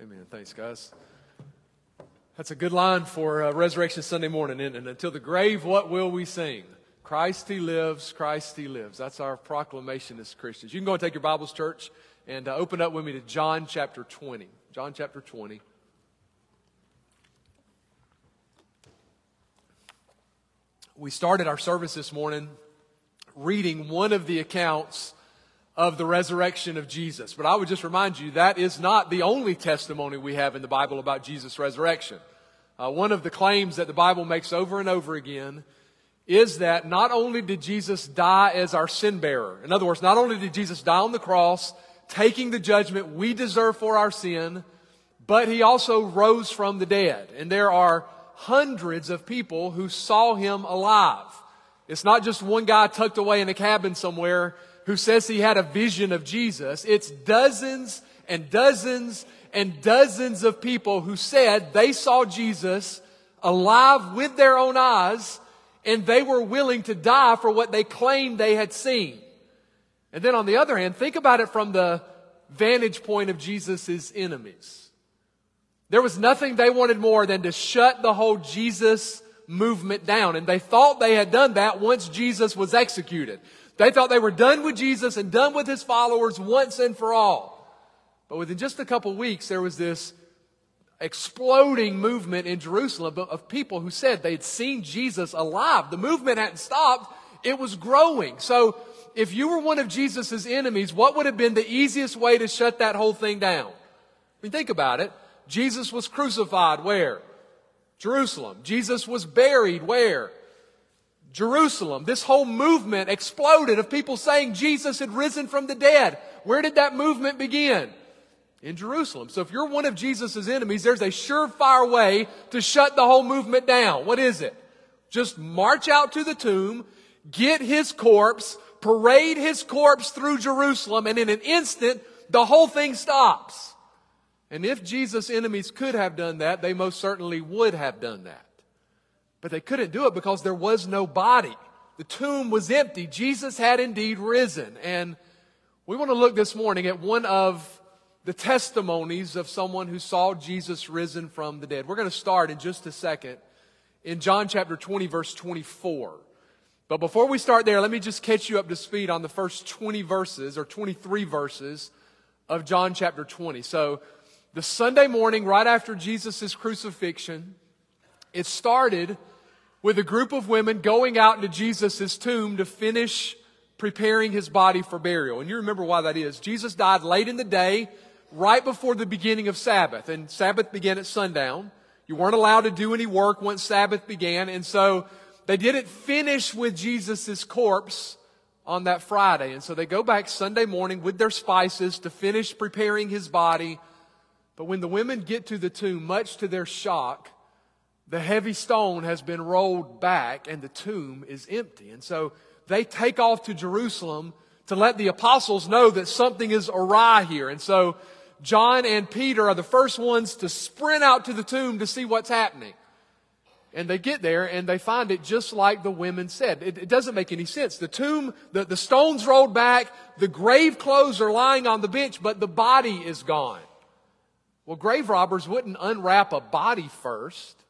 Amen. Thanks, guys. That's a good line for uh, Resurrection Sunday morning, it? Until the grave, what will we sing? Christ he lives, Christ he lives. That's our proclamation as Christians. You can go and take your Bibles, church, and uh, open up with me to John chapter 20. John chapter 20. We started our service this morning reading one of the accounts of the resurrection of Jesus. But I would just remind you that is not the only testimony we have in the Bible about Jesus' resurrection. Uh, one of the claims that the Bible makes over and over again is that not only did Jesus die as our sin bearer, in other words, not only did Jesus die on the cross, taking the judgment we deserve for our sin, but he also rose from the dead. And there are hundreds of people who saw him alive. It's not just one guy tucked away in a cabin somewhere who says he had a vision of Jesus. It's dozens and dozens and dozens of people who said they saw Jesus alive with their own eyes and they were willing to die for what they claimed they had seen. And then on the other hand, think about it from the vantage point of Jesus' enemies. There was nothing they wanted more than to shut the whole Jesus movement down. And they thought they had done that once Jesus was executed. They thought they were done with Jesus and done with his followers once and for all. But within just a couple weeks, there was this exploding movement in Jerusalem of people who said they had seen Jesus alive. The movement hadn't stopped. It was growing. So if you were one of Jesus' enemies, what would have been the easiest way to shut that whole thing down? I mean, think about it. Jesus was crucified where? Jerusalem. Jesus was buried where? Jerusalem. This whole movement exploded of people saying Jesus had risen from the dead. Where did that movement begin? In Jerusalem. So if you're one of Jesus' enemies, there's a surefire way to shut the whole movement down. What is it? Just march out to the tomb, get his corpse, parade his corpse through Jerusalem, and in an instant, the whole thing stops. And if Jesus' enemies could have done that, they most certainly would have done that. But they couldn't do it because there was no body. The tomb was empty. Jesus had indeed risen. And we want to look this morning at one of the testimonies of someone who saw Jesus risen from the dead. We're going to start in just a second in John chapter 20, verse 24. But before we start there, let me just catch you up to speed on the first 20 verses or 23 verses of John chapter 20. So, the Sunday morning, right after Jesus' crucifixion, it started with a group of women going out into Jesus' tomb to finish preparing his body for burial. And you remember why that is. Jesus died late in the day, right before the beginning of Sabbath. And Sabbath began at sundown. You weren't allowed to do any work once Sabbath began. And so they didn't finish with Jesus' corpse on that Friday. And so they go back Sunday morning with their spices to finish preparing his body. But when the women get to the tomb, much to their shock, the heavy stone has been rolled back and the tomb is empty. And so they take off to Jerusalem to let the apostles know that something is awry here. And so John and Peter are the first ones to sprint out to the tomb to see what's happening. And they get there and they find it just like the women said. It, it, doesn't make any sense. The tomb, the, the stone's rolled back, the grave clothes are lying on the bench, but the body is gone. Well, grave robbers wouldn't unwrap a body first.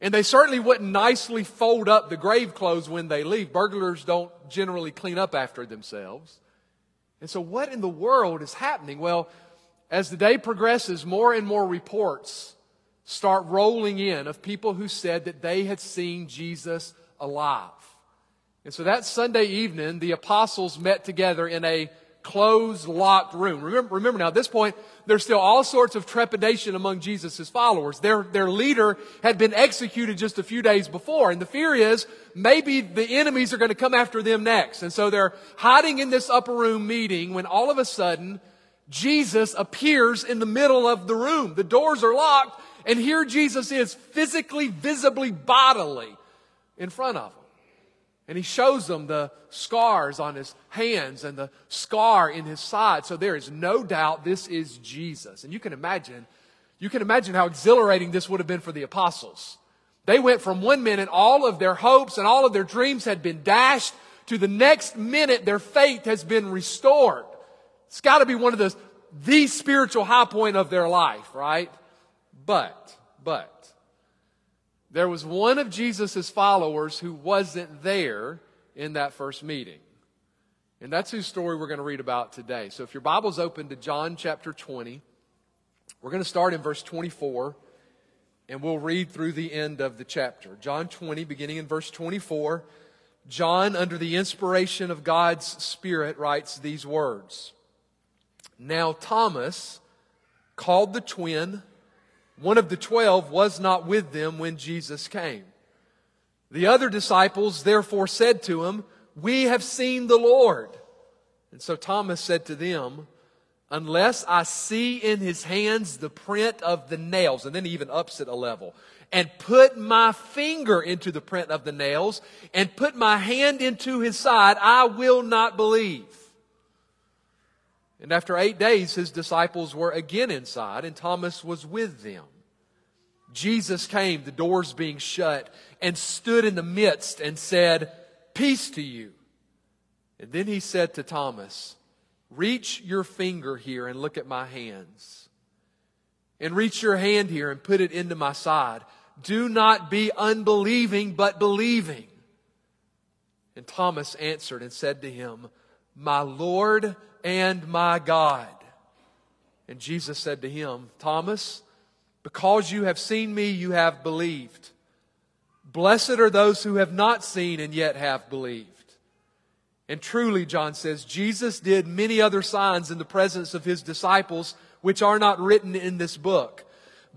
And they certainly wouldn't nicely fold up the grave clothes when they leave. Burglars don't generally clean up after themselves. And so, what in the world is happening? Well, as the day progresses, more and more reports start rolling in of people who said that they had seen Jesus alive. And so that Sunday evening, the apostles met together in a closed, locked room. Remember, remember now, at this point, there's still all sorts of trepidation among Jesus' followers. Their, their leader had been executed just a few days before, and the fear is maybe the enemies are going to come after them next. And so they're hiding in this upper room meeting when all of a sudden, Jesus appears in the middle of the room. The doors are locked, and here Jesus is physically, visibly, bodily in front of them. And he shows them the scars on his hands and the scar in his side. So there is no doubt this is Jesus. And you can imagine, you can imagine how exhilarating this would have been for the apostles. They went from one minute, all of their hopes and all of their dreams had been dashed, to the next minute, their faith has been restored. It's got to be one of the the spiritual high point of their life, right? But, but, there was one of Jesus' followers who wasn't there in that first meeting. And that's whose story we're going to read about today. So if your Bible's open to John chapter 20, we're going to start in verse 24 and we'll read through the end of the chapter. John 20, beginning in verse 24. John, under the inspiration of God's Spirit, writes these words. Now Thomas, called the twin, one of the twelve, was not with them when Jesus came. The other disciples therefore said to him, We have seen the Lord. And so Thomas said to them, Unless I see in his hands the print of the nails, and then he even ups it a level, and put my finger into the print of the nails, and put my hand into his side, I will not believe. And after eight days, his disciples were again inside, and Thomas was with them. Jesus came, the doors being shut, and stood in the midst and said, Peace to you. And then he said to Thomas, Reach your finger here and look at my hands. And reach your hand here and put it into my side. Do not be unbelieving, but believing. And Thomas answered and said to him, My Lord and my God. And Jesus said to him, Thomas, because you have seen me, you have believed. Blessed are those who have not seen and yet have believed. And truly, John says, Jesus did many other signs in the presence of his disciples, which are not written in this book.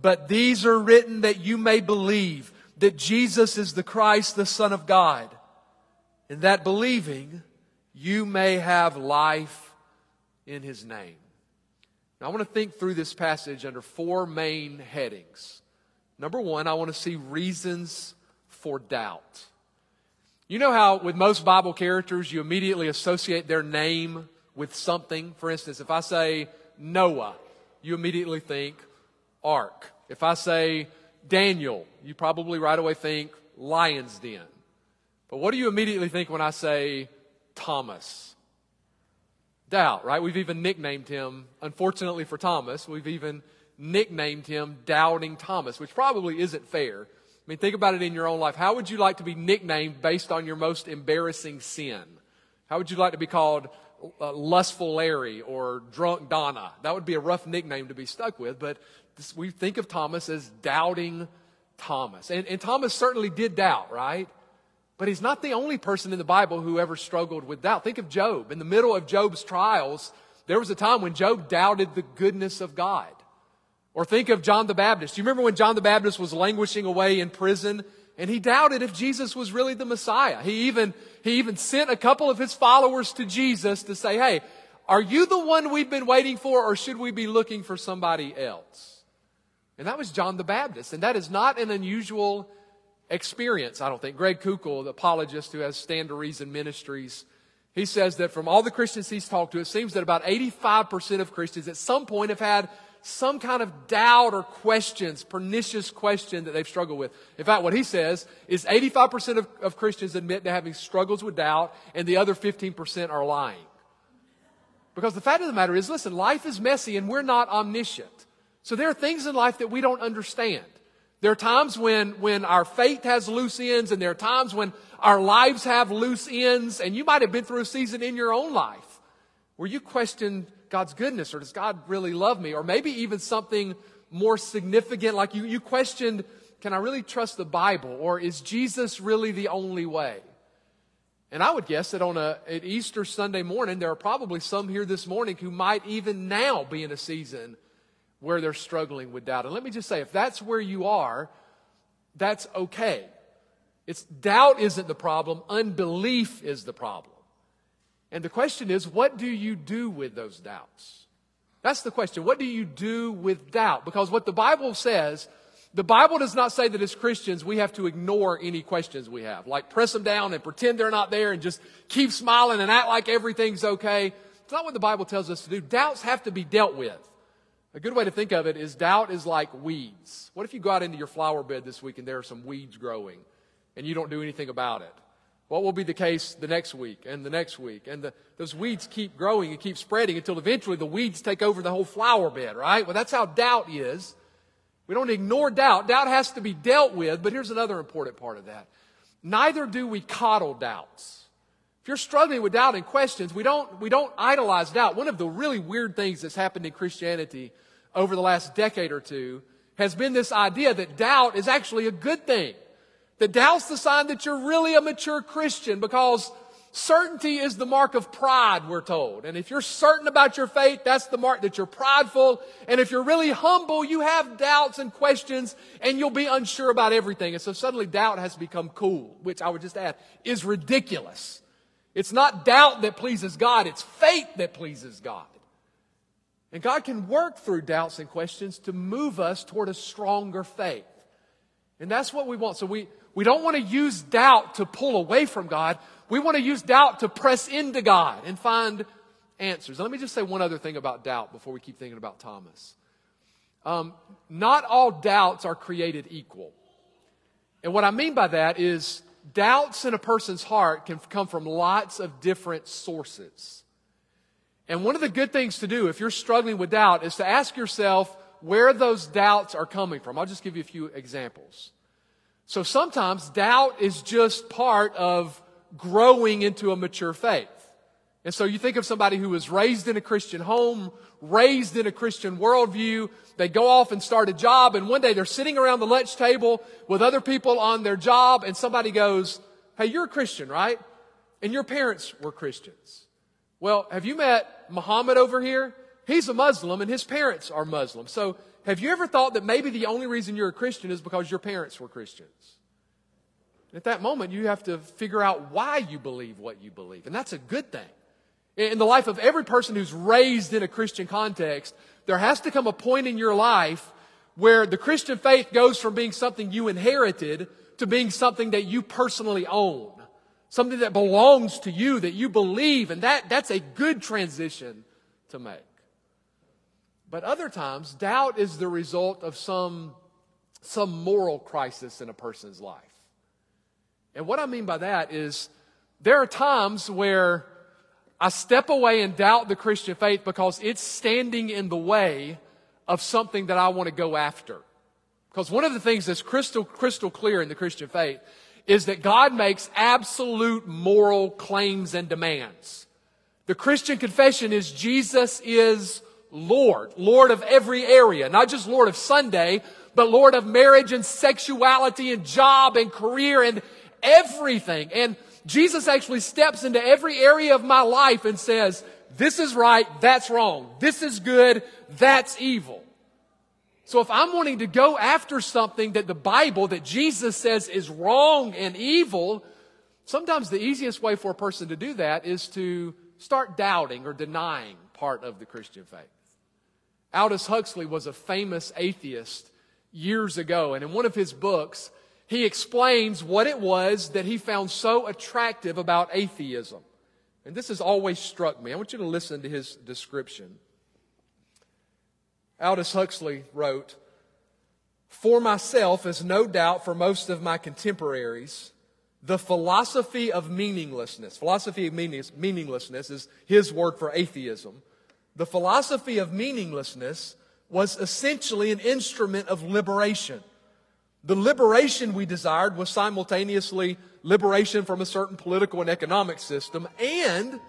But these are written that you may believe that Jesus is the Christ, the Son of God. And that believing, you may have life in his name. Now, I want to think through this passage under four main headings. Number one, I want to see reasons for doubt. You know how, with most Bible characters, you immediately associate their name with something? For instance, if I say Noah, you immediately think ark. If I say Daniel, you probably right away think lion's den. But what do you immediately think when I say Thomas? Doubt, right? We've even nicknamed him, unfortunately for Thomas, we've even nicknamed him Doubting Thomas, which probably isn't fair. I mean, think about it in your own life. How would you like to be nicknamed based on your most embarrassing sin? How would you like to be called uh, Lustful Larry or Drunk Donna? That would be a rough nickname to be stuck with, but this, we think of Thomas as Doubting Thomas. And, and Thomas certainly did doubt, right? But he's not the only person in the Bible who ever struggled with doubt. Think of Job. In the middle of Job's trials, there was a time when Job doubted the goodness of God. Or think of John the Baptist. You remember when John the Baptist was languishing away in prison and he doubted if Jesus was really the Messiah? He even, he even sent a couple of his followers to Jesus to say, Hey, are you the one we've been waiting for or should we be looking for somebody else? And that was John the Baptist. And that is not an unusual experience, I don't think. Greg Koukl, the apologist who has Stand to Reason Ministries, he says that from all the Christians he's talked to, it seems that about 85% of Christians at some point have had some kind of doubt or questions, pernicious question that they've struggled with. In fact, what he says is 85% of, of Christians admit to having struggles with doubt, and the other 15% are lying. Because the fact of the matter is, listen, life is messy and we're not omniscient. So there are things in life that we don't understand. There are times when, when our faith has loose ends, and there are times when our lives have loose ends, and you might have been through a season in your own life where you questioned God's goodness, or does God really love me? Or maybe even something more significant, like you, you questioned, can I really trust the Bible? Or is Jesus really the only way? And I would guess that on a, an Easter Sunday morning, there are probably some here this morning who might even now be in a season where they're struggling with doubt. And let me just say, if that's where you are, that's okay. It's doubt isn't the problem, unbelief is the problem. And the question is, what do you do with those doubts? That's the question. What do you do with doubt? Because what the Bible says, the Bible does not say that as Christians we have to ignore any questions we have, like press them down and pretend they're not there and just keep smiling and act like everything's okay. It's not what the Bible tells us to do. Doubts have to be dealt with. A good way to think of it is doubt is like weeds. What if you go out into your flower bed this week and there are some weeds growing and you don't do anything about it? What will be the case the next week and the next week? And the, those weeds keep growing and keep spreading until eventually the weeds take over the whole flower bed, right? Well, that's how doubt is. We don't ignore doubt. Doubt has to be dealt with, but here's another important part of that. Neither do we coddle doubts. If you're struggling with doubt and questions, we don't, we don't idolize doubt. One of the really weird things that's happened in Christianity over the last decade or two has been this idea that doubt is actually a good thing. That doubt's the sign that you're really a mature Christian because certainty is the mark of pride, we're told. And if you're certain about your faith, that's the mark that you're prideful. And if you're really humble, you have doubts and questions and you'll be unsure about everything. And so suddenly doubt has become cool, which I would just add is ridiculous. It's not doubt that pleases God, it's faith that pleases God. And God can work through doubts and questions to move us toward a stronger faith. And that's what we want. So we, we don't want to use doubt to pull away from God. We want to use doubt to press into God and find answers. Let me just say one other thing about doubt before we keep thinking about Thomas. Um, not all doubts are created equal. And what I mean by that is doubts in a person's heart can come from lots of different sources. And one of the good things to do if you're struggling with doubt is to ask yourself where those doubts are coming from. I'll just give you a few examples. So sometimes doubt is just part of growing into a mature faith. And so you think of somebody who was raised in a Christian home, raised in a Christian worldview. They go off and start a job, and one day they're sitting around the lunch table with other people on their job, and somebody goes, Hey, you're a Christian, right? And your parents were Christians. Well, have you met Muhammad over here? He's a Muslim, and his parents are Muslim. So have you ever thought that maybe the only reason you're a Christian is because your parents were Christians? At that moment, you have to figure out why you believe what you believe. And that's a good thing. In the life of every person who's raised in a Christian context, there has to come a point in your life where the Christian faith goes from being something you inherited to being something that you personally own. Something that belongs to you, that you believe, and that, that's a good transition to make. But other times, doubt is the result of some, some moral crisis in a person's life. And what I mean by that is there are times where I step away and doubt the Christian faith because it's standing in the way of something that I want to go after. Because one of the things that's crystal, crystal clear in the Christian faith is that God makes absolute moral claims and demands. The Christian confession is Jesus is Lord, Lord of every area, not just Lord of Sunday, but Lord of marriage and sexuality and job and career and everything. And Jesus actually steps into every area of my life and says, this is right, that's wrong. This is good, that's evil. So if I'm wanting to go after something that the Bible, that Jesus says is wrong and evil, sometimes the easiest way for a person to do that is to start doubting or denying part of the Christian faith. Aldous Huxley was a famous atheist years ago, and in one of his books, he explains what it was that he found so attractive about atheism. And this has always struck me. I want you to listen to his description. Aldous Huxley wrote, For myself, as no doubt for most of my contemporaries, the philosophy of meaninglessness, philosophy of meaninglessness is his word for atheism. The philosophy of meaninglessness was essentially an instrument of liberation. The liberation we desired was simultaneously liberation from a certain political and economic system and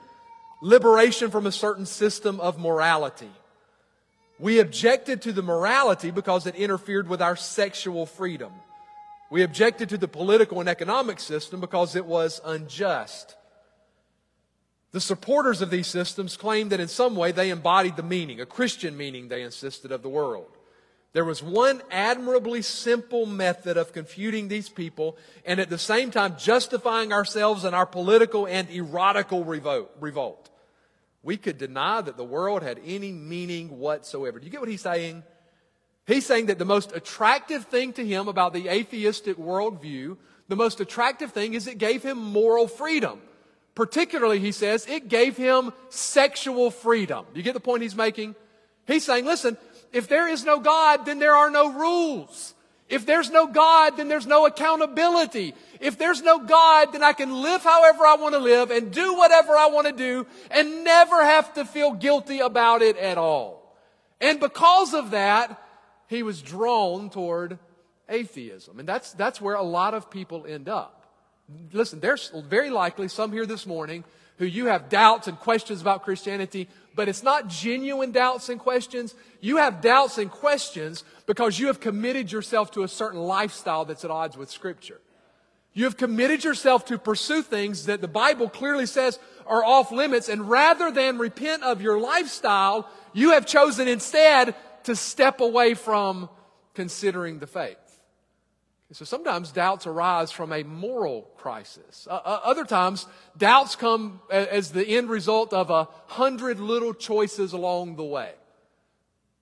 liberation from a certain system of morality. We objected to the morality because it interfered with our sexual freedom. We objected to the political and economic system because it was unjust. The supporters of these systems claimed that in some way they embodied the meaning, a Christian meaning, they insisted, of the world. There was one admirably simple method of confuting these people and at the same time justifying ourselves in our political and erotical revolt. We could deny that the world had any meaning whatsoever. Do you get what he's saying? He's saying that the most attractive thing to him about the atheistic worldview, the most attractive thing is it gave him moral freedom. Particularly, he says, it gave him sexual freedom. Do you get the point he's making? He's saying, listen, if there is no God, then there are no rules. If there's no God, then there's no accountability. If there's no God, then I can live however I want to live and do whatever I want to do and never have to feel guilty about it at all. And because of that, he was drawn toward atheism. And that's, that's where a lot of people end up. Listen, there's very likely some here this morning who you have doubts and questions about Christianity, but it's not genuine doubts and questions. You have doubts and questions because you have committed yourself to a certain lifestyle that's at odds with Scripture. You have committed yourself to pursue things that the Bible clearly says are off limits, and rather than repent of your lifestyle, you have chosen instead to step away from considering the faith. So sometimes doubts arise from a moral crisis. Uh, uh, other times, doubts come as the end result of a hundred little choices along the way.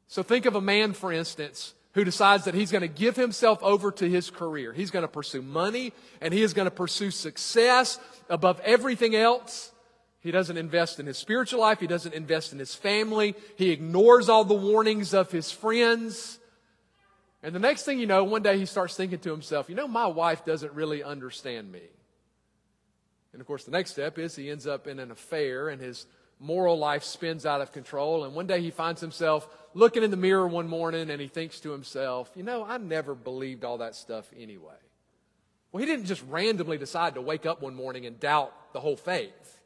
So think of a man, for instance, who decides that he's going to give himself over to his career. He's going to pursue money and he is going to pursue success above everything else. He doesn't invest in his spiritual life. He doesn't invest in his family. He ignores all the warnings of his friends. And the next thing you know, one day he starts thinking to himself, you know, my wife doesn't really understand me. And of course, the next step is he ends up in an affair and his moral life spins out of control. And one day he finds himself looking in the mirror one morning and he thinks to himself, you know, I never believed all that stuff anyway. Well, he didn't just randomly decide to wake up one morning and doubt the whole faith.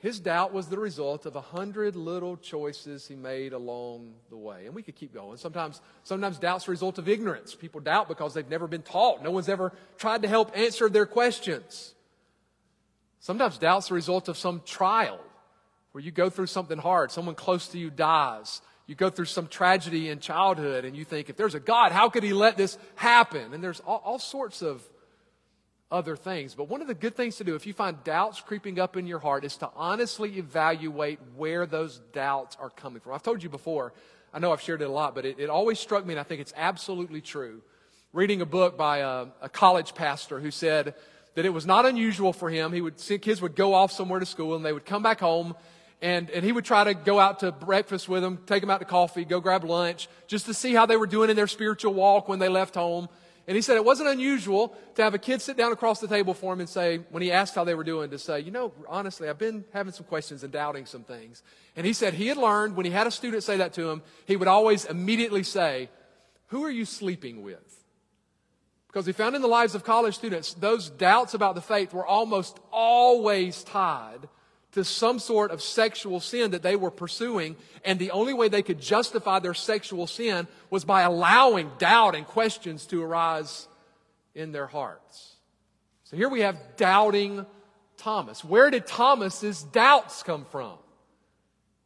His doubt was the result of a hundred little choices he made along the way. And we could keep going. Sometimes, sometimes doubt's the result of ignorance. People doubt because they've never been taught. No one's ever tried to help answer their questions. Sometimes doubt's the result of some trial where you go through something hard. Someone close to you dies. You go through some tragedy in childhood and you think, if there's a God, how could he let this happen? And there's all, all sorts of other things. But one of the good things to do if you find doubts creeping up in your heart is to honestly evaluate where those doubts are coming from. I've told you before, I know I've shared it a lot, but it, it always struck me, and I think it's absolutely true. Reading a book by a, a college pastor who said that it was not unusual for him. He would see kids would go off somewhere to school and they would come back home and, and he would try to go out to breakfast with them, take them out to coffee, go grab lunch, just to see how they were doing in their spiritual walk when they left home. And he said it wasn't unusual to have a kid sit down across the table for him and say, when he asked how they were doing, to say, you know, honestly, I've been having some questions and doubting some things. And he said he had learned when he had a student say that to him, he would always immediately say, Who are you sleeping with? Because he found in the lives of college students, those doubts about the faith were almost always tied to some sort of sexual sin that they were pursuing, and the only way they could justify their sexual sin was by allowing doubt and questions to arise in their hearts. So here we have doubting Thomas. Where did Thomas's doubts come from?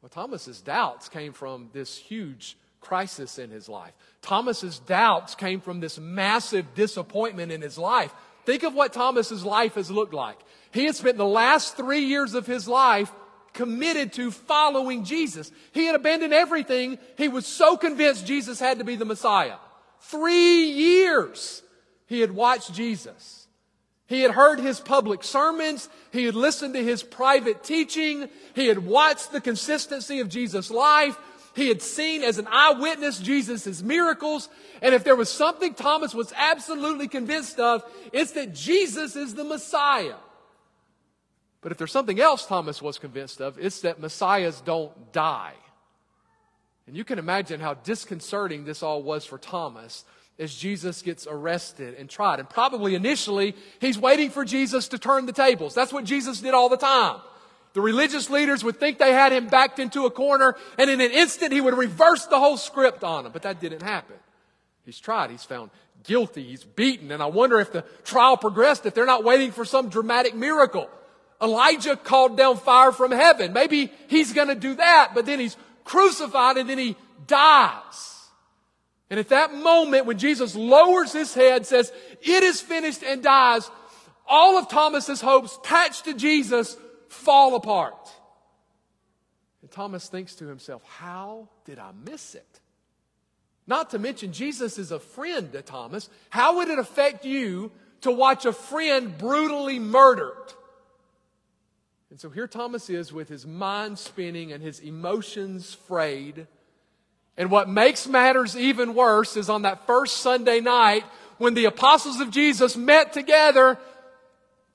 Well, Thomas's doubts came from this huge crisis in his life. Thomas's doubts came from this massive disappointment in his life. Think of what Thomas's life has looked like. He had spent the last three years of his life committed to following Jesus. He had abandoned everything. He was so convinced Jesus had to be the Messiah. Three years he had watched Jesus. He had heard his public sermons. He had listened to his private teaching. He had watched the consistency of Jesus' life. He had seen as an eyewitness Jesus' miracles. And if there was something Thomas was absolutely convinced of, it's that Jesus is the Messiah. But if there's something else Thomas was convinced of, it's that messiahs don't die. And you can imagine how disconcerting this all was for Thomas as Jesus gets arrested and tried. And probably initially, he's waiting for Jesus to turn the tables. That's what Jesus did all the time. The religious leaders would think they had him backed into a corner, and in an instant, he would reverse the whole script on them. But that didn't happen. He's tried, he's found guilty, he's beaten, and I wonder if the trial progressed, if they're not waiting for some dramatic miracle. Elijah called down fire from heaven. Maybe he's going to do that, but then he's crucified and then he dies. And at that moment, when Jesus lowers his head, says, It is finished, and dies, all of Thomas's hopes attached to Jesus fall apart. And Thomas thinks to himself, How did I miss it? Not to mention, Jesus is a friend to Thomas. How would it affect you to watch a friend brutally murdered? And so here Thomas is with his mind spinning and his emotions frayed. And what makes matters even worse is on that first Sunday night when the apostles of Jesus met together,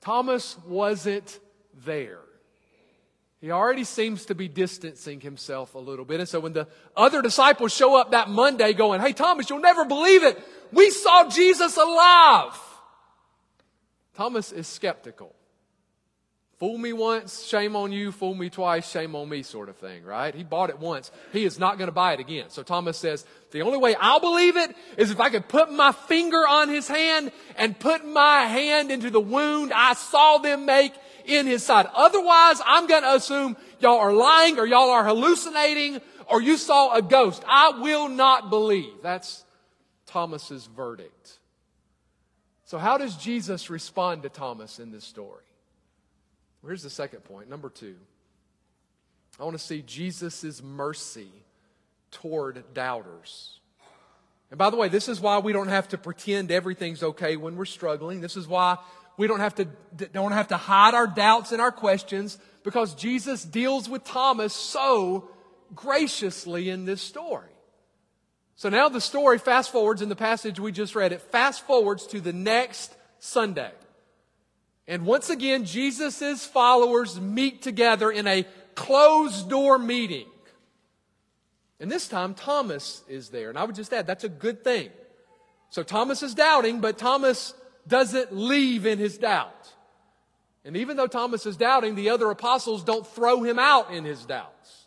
Thomas wasn't there. He already seems to be distancing himself a little bit. And so when the other disciples show up that Monday going, Hey, Thomas, you'll never believe it. We saw Jesus alive. Thomas is skeptical. Fool me once, shame on you. Fool me twice, shame on me, sort of thing, right? He bought it once. He is not going to buy it again. So Thomas says, the only way I'll believe it is if I could put my finger on his hand and put my hand into the wound I saw them make in his side. Otherwise, I'm going to assume y'all are lying or y'all are hallucinating or you saw a ghost. I will not believe. That's Thomas's verdict. So how does Jesus respond to Thomas in this story? Here's the second point. Number two, I want to see Jesus' mercy toward doubters. And by the way, this is why we don't have to pretend everything's okay when we're struggling. This is why we don't have to, don't have to hide our doubts and our questions because Jesus deals with Thomas so graciously in this story. So now the story fast forwards in the passage we just read. It fast forwards to the next Sunday. And once again, Jesus' followers meet together in a closed door meeting. And this time, Thomas is there. And I would just add, that's a good thing. So Thomas is doubting, but Thomas doesn't leave in his doubt. And even though Thomas is doubting, the other apostles don't throw him out in his doubts.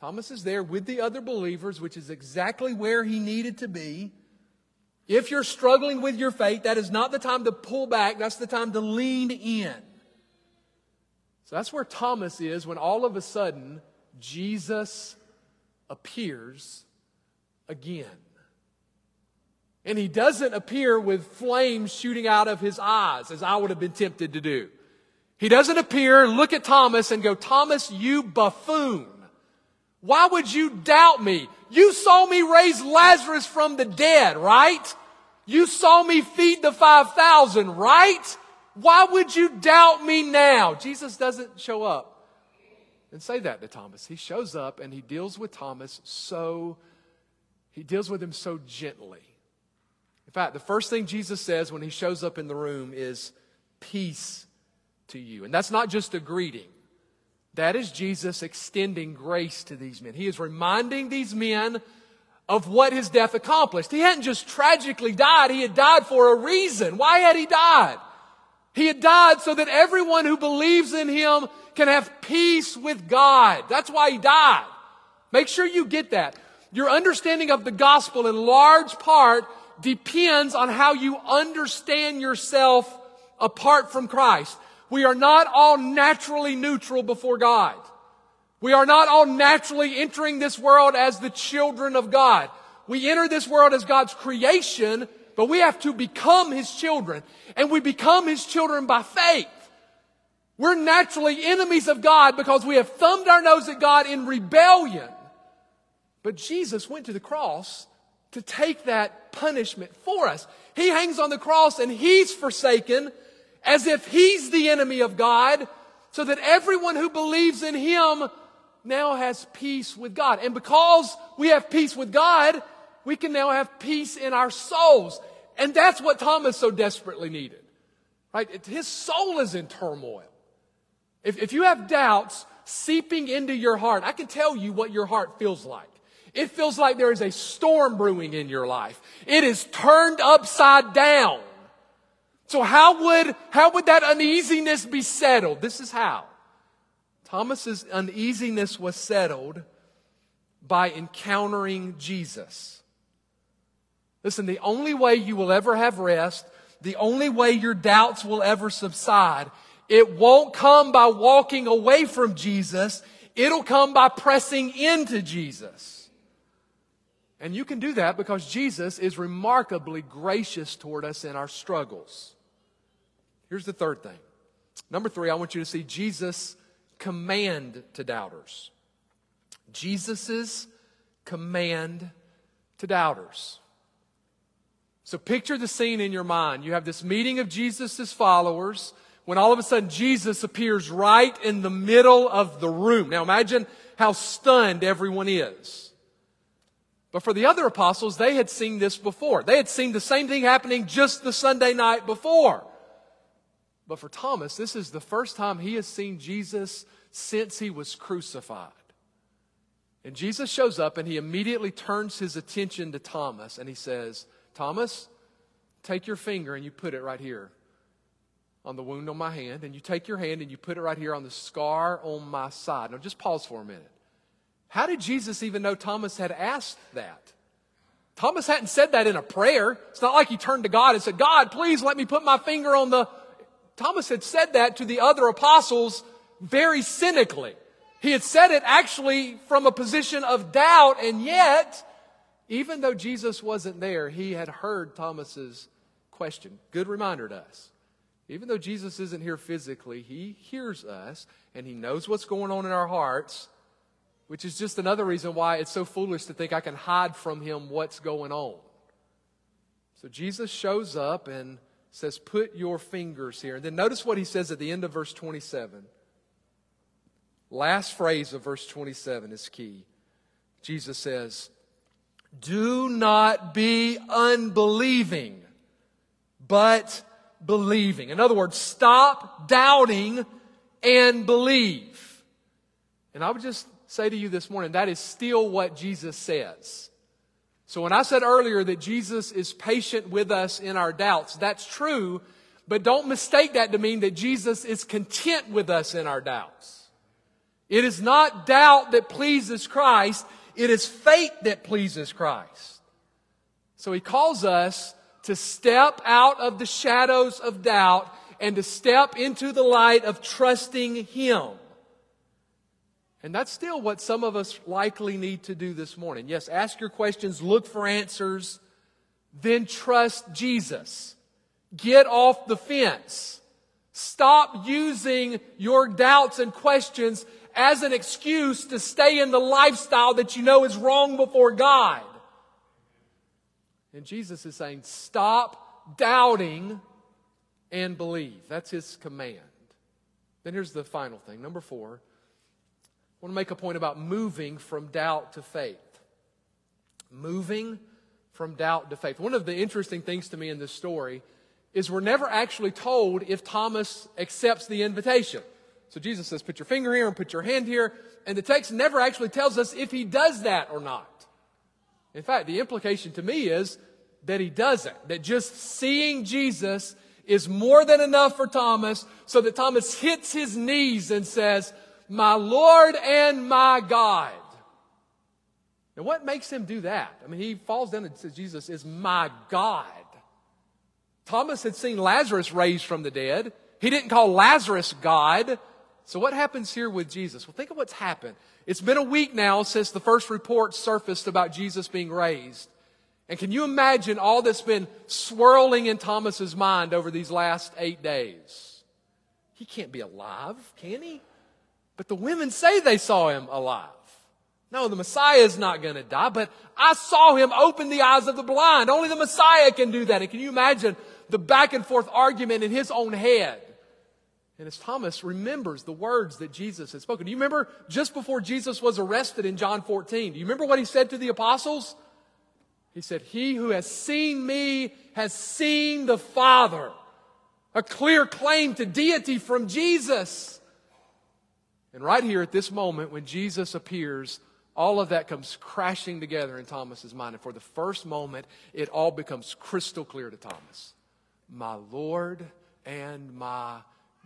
Thomas is there with the other believers, which is exactly where he needed to be. If you're struggling with your faith, that is not the time to pull back, that's the time to lean in. So that's where Thomas is when all of a sudden Jesus appears again. And he doesn't appear with flames shooting out of his eyes, as I would have been tempted to do. He doesn't appear, look at Thomas, and go, Thomas, you buffoon. Why would you doubt me? You saw me raise Lazarus from the dead, right? You saw me feed the 5,000, right? Why would you doubt me now? Jesus doesn't show up and say that to Thomas. He shows up and he deals with Thomas so, he deals with him so gently. In fact, the first thing Jesus says when he shows up in the room is, Peace to you. And that's not just a greeting. That is Jesus extending grace to these men. He is reminding these men of what his death accomplished. He hadn't just tragically died, he had died for a reason. Why had he died? He had died so that everyone who believes in him can have peace with God. That's why he died. Make sure you get that. Your understanding of the gospel in large part depends on how you understand yourself apart from Christ. We are not all naturally neutral before God. We are not all naturally entering this world as the children of God. We enter this world as God's creation, but we have to become His children. And we become His children by faith. We're naturally enemies of God because we have thumbed our nose at God in rebellion. But Jesus went to the cross to take that punishment for us. He hangs on the cross and He's forsaken as if he's the enemy of God, so that everyone who believes in him now has peace with God. And because we have peace with God, we can now have peace in our souls. And that's what Thomas so desperately needed. Right? His soul is in turmoil. If, if you have doubts seeping into your heart, I can tell you what your heart feels like. It feels like there is a storm brewing in your life. It is turned upside down. So how would, how would that uneasiness be settled? This is how. Thomas's uneasiness was settled by encountering Jesus. Listen, the only way you will ever have rest, the only way your doubts will ever subside, it won't come by walking away from Jesus. It'll come by pressing into Jesus. And you can do that because Jesus is remarkably gracious toward us in our struggles. Here's the third thing. Number three, I want you to see Jesus' command to doubters. Jesus' command to doubters. So picture the scene in your mind. You have this meeting of Jesus' followers when all of a sudden Jesus appears right in the middle of the room. Now imagine how stunned everyone is. But for the other apostles, they had seen this before. They had seen the same thing happening just the Sunday night before. But for Thomas, this is the first time he has seen Jesus since he was crucified. And Jesus shows up and he immediately turns his attention to Thomas and he says, Thomas, take your finger and you put it right here on the wound on my hand. And you take your hand and you put it right here on the scar on my side. Now just pause for a minute. How did Jesus even know Thomas had asked that? Thomas hadn't said that in a prayer. It's not like he turned to God and said, God, please let me put my finger on the. Thomas had said that to the other apostles very cynically. He had said it actually from a position of doubt, and yet, even though Jesus wasn't there, he had heard Thomas's question. Good reminder to us. Even though Jesus isn't here physically, he hears us and he knows what's going on in our hearts which is just another reason why it's so foolish to think I can hide from him what's going on. So Jesus shows up and says, Put your fingers here. And then notice what he says at the end of verse 27. Last phrase of verse 27 is key. Jesus says, Do not be unbelieving, but believing. In other words, stop doubting and believe. And I would just say to you this morning that is still what Jesus says. So when I said earlier that Jesus is patient with us in our doubts, that's true, but don't mistake that to mean that Jesus is content with us in our doubts. It is not doubt that pleases Christ, it is faith that pleases Christ. So he calls us to step out of the shadows of doubt and to step into the light of trusting him. And that's still what some of us likely need to do this morning. Yes, ask your questions, look for answers, then trust Jesus. Get off the fence. Stop using your doubts and questions as an excuse to stay in the lifestyle that you know is wrong before God. And Jesus is saying, stop doubting and believe. That's his command. Then here's the final thing. Number four I want to make a point about moving from doubt to faith. Moving from doubt to faith. One of the interesting things to me in this story is we're never actually told if Thomas accepts the invitation. So Jesus says, put your finger here and put your hand here. And the text never actually tells us if he does that or not. In fact, the implication to me is that he doesn't. That just seeing Jesus is more than enough for Thomas so that Thomas hits his knees and says, my Lord and my God. Now, what makes him do that? I mean, he falls down and says, Jesus is my God. Thomas had seen Lazarus raised from the dead. He didn't call Lazarus God. So, what happens here with Jesus? Well, think of what's happened. It's been a week now since the first report surfaced about Jesus being raised. And can you imagine all that's been swirling in Thomas's mind over these last eight days? He can't be alive, can he? But the women say they saw him alive. No, the Messiah is not going to die, but I saw him open the eyes of the blind. Only the Messiah can do that. And can you imagine the back and forth argument in his own head? And as Thomas remembers the words that Jesus had spoken, do you remember just before Jesus was arrested in John 14? Do you remember what he said to the apostles? He said, He who has seen me has seen the Father. A clear claim to deity from Jesus. And right here at this moment, when Jesus appears, all of that comes crashing together in Thomas's mind. And for the first moment, it all becomes crystal clear to Thomas. My Lord and my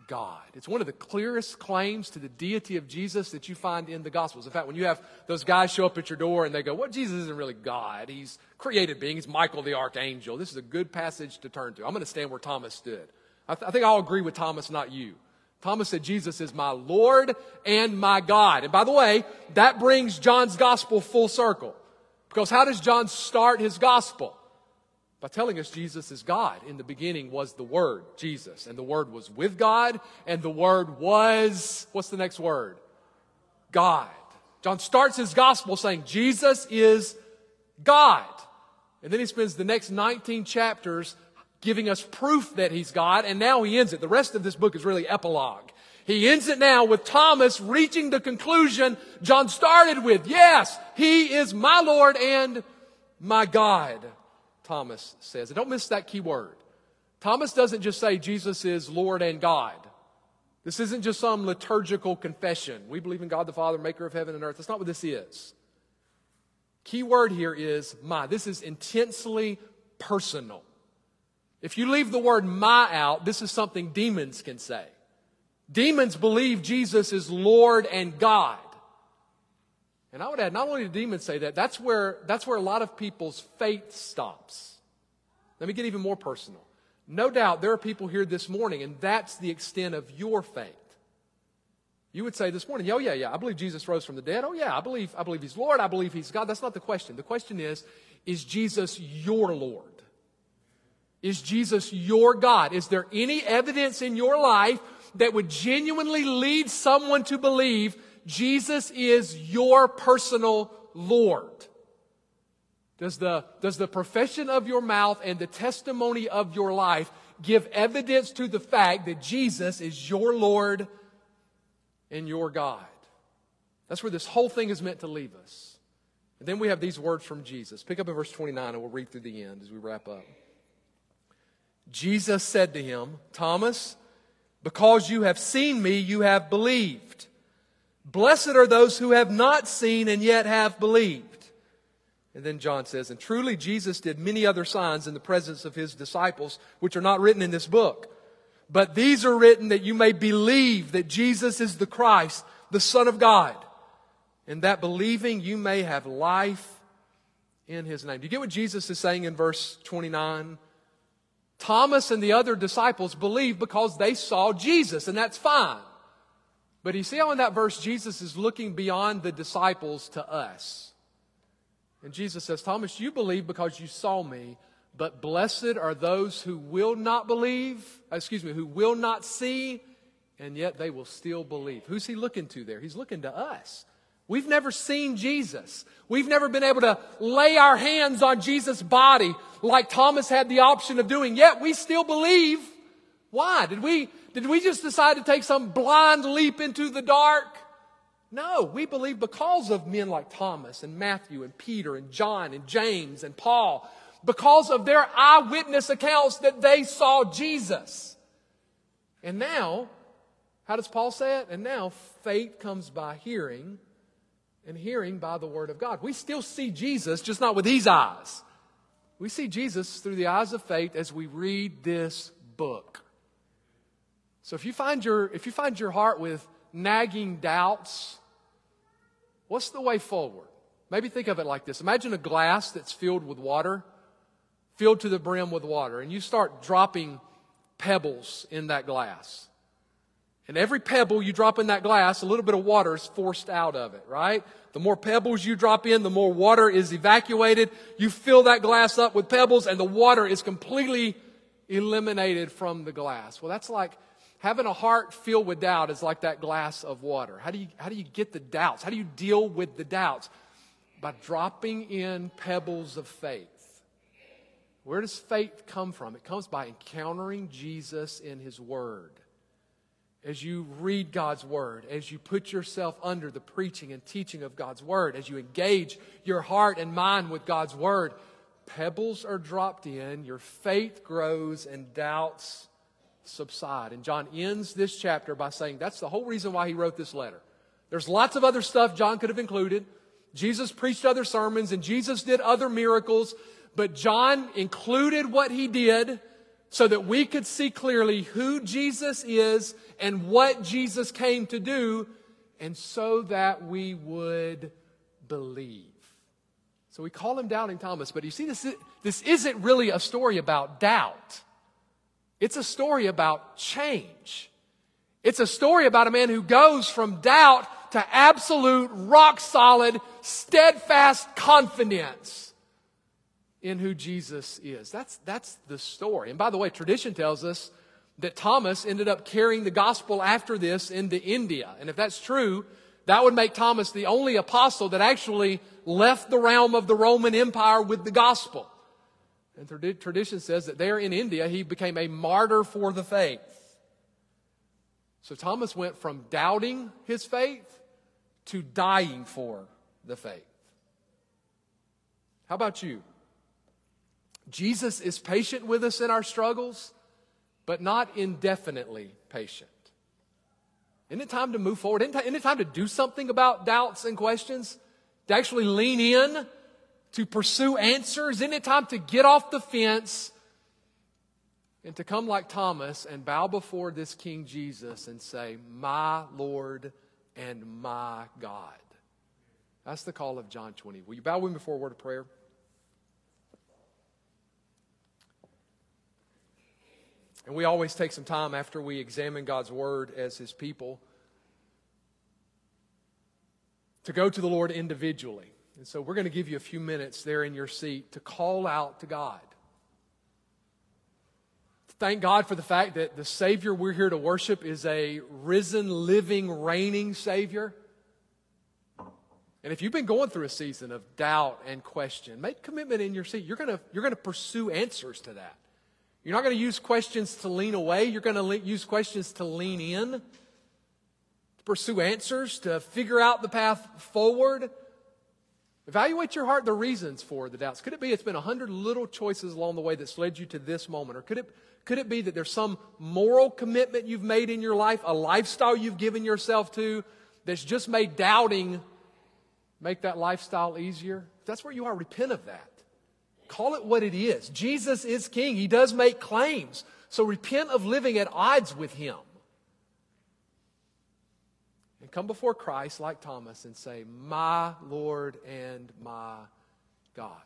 God. It's one of the clearest claims to the deity of Jesus that you find in the Gospels. In fact, when you have those guys show up at your door and they go, Well, Jesus isn't really God. He's created being. He's Michael the archangel. This is a good passage to turn to. I'm going to stand where Thomas stood. I, th- I think I'll agree with Thomas, not you. Thomas said, Jesus is my Lord and my God. And by the way, that brings John's gospel full circle. Because how does John start his gospel? By telling us Jesus is God. In the beginning was the Word, Jesus. And the Word was with God, and the Word was, what's the next word? God. John starts his gospel saying, Jesus is God. And then he spends the next 19 chapters giving us proof that he's God, and now he ends it. The rest of this book is really epilogue. He ends it now with Thomas reaching the conclusion John started with. Yes, he is my Lord and my God, Thomas says. And don't miss that key word. Thomas doesn't just say Jesus is Lord and God. This isn't just some liturgical confession. We believe in God the Father, maker of heaven and earth. That's not what this is. Key word here is my. This is intensely personal. If you leave the word my out, this is something demons can say. Demons believe Jesus is Lord and God. And I would add, not only do demons say that, that's where, that's where a lot of people's faith stops. Let me get even more personal. No doubt there are people here this morning, and that's the extent of your faith. You would say this morning, oh yeah, yeah, I believe Jesus rose from the dead. Oh yeah, I believe, I believe he's Lord. I believe he's God. That's not the question. The question is, is Jesus your Lord? Is Jesus your God? Is there any evidence in your life that would genuinely lead someone to believe Jesus is your personal Lord? Does the, does the profession of your mouth and the testimony of your life give evidence to the fact that Jesus is your Lord and your God? That's where this whole thing is meant to leave us. And then we have these words from Jesus. Pick up in verse 29 and we'll read through the end as we wrap up. Jesus said to him, Thomas, because you have seen me, you have believed. Blessed are those who have not seen and yet have believed. And then John says, And truly Jesus did many other signs in the presence of his disciples, which are not written in this book. But these are written that you may believe that Jesus is the Christ, the Son of God, and that believing you may have life in his name. Do you get what Jesus is saying in verse 29? Thomas and the other disciples believed because they saw Jesus, and that's fine. But you see how in that verse Jesus is looking beyond the disciples to us. And Jesus says, Thomas, you believe because you saw me, but blessed are those who will not believe, excuse me, who will not see, and yet they will still believe. Who's he looking to there? He's looking to us. We've never seen Jesus. We've never been able to lay our hands on Jesus' body like Thomas had the option of doing, yet we still believe. Why? Did we, did we just decide to take some blind leap into the dark? No, we believe because of men like Thomas and Matthew and Peter and John and James and Paul, because of their eyewitness accounts that they saw Jesus. And now, how does Paul say it? And now faith comes by hearing and hearing by the Word of God. We still see Jesus, just not with these eyes. We see Jesus through the eyes of faith as we read this book. So if you find your, if you find your heart with nagging doubts, what's the way forward? Maybe think of it like this. Imagine a glass that's filled with water, filled to the brim with water, and you start dropping pebbles in that glass. And every pebble you drop in that glass, a little bit of water is forced out of it, right? The more pebbles you drop in, the more water is evacuated. You fill that glass up with pebbles and the water is completely eliminated from the glass. Well, that's like having a heart filled with doubt is like that glass of water. How do you, how do you get the doubts? How do you deal with the doubts? By dropping in pebbles of faith. Where does faith come from? It comes by encountering Jesus in His Word as you read God's Word, as you put yourself under the preaching and teaching of God's Word, as you engage your heart and mind with God's Word, pebbles are dropped in, your faith grows, and doubts subside. And John ends this chapter by saying that's the whole reason why he wrote this letter. There's lots of other stuff John could have included. Jesus preached other sermons and Jesus did other miracles, but John included what he did so that we could see clearly who Jesus is and what Jesus came to do, and so that we would believe. So we call him Doubting Thomas, but you see, this, this isn't really a story about doubt. It's a story about change. It's a story about a man who goes from doubt to absolute, rock solid, steadfast confidence in who Jesus is. That's, that's the story. And by the way, tradition tells us that Thomas ended up carrying the gospel after this into India. And if that's true, that would make Thomas the only apostle that actually left the realm of the Roman Empire with the gospel. And tradition says that there in India, he became a martyr for the faith. So Thomas went from doubting his faith to dying for the faith. How about you? Jesus is patient with us in our struggles, but not indefinitely patient. Isn't it time to move forward? Isn't it time to do something about doubts and questions? To actually lean in, to pursue answers? Isn't it time to get off the fence and to come like Thomas and bow before this King Jesus and say, My Lord and my God? That's the call of John 20. Will you bow with me before a word of prayer? And we always take some time after we examine God's Word as His people to go to the Lord individually. And so we're going to give you a few minutes there in your seat to call out to God. Thank God for the fact that the Savior we're here to worship is a risen, living, reigning Savior. And if you've been going through a season of doubt and question, make commitment in your seat. You're going to, you're going to pursue answers to that. You're not going to use questions to lean away. You're going to use questions to lean in, to pursue answers, to figure out the path forward. Evaluate your heart the reasons for the doubts. Could it be it's been a hundred little choices along the way that's led you to this moment? Or could it, could it be that there's some moral commitment you've made in your life, a lifestyle you've given yourself to that's just made doubting make that lifestyle easier? If that's where you are, repent of that. Call it what it is. Jesus is king. He does make claims. So repent of living at odds with him. And come before Christ like Thomas and say, My Lord and my God.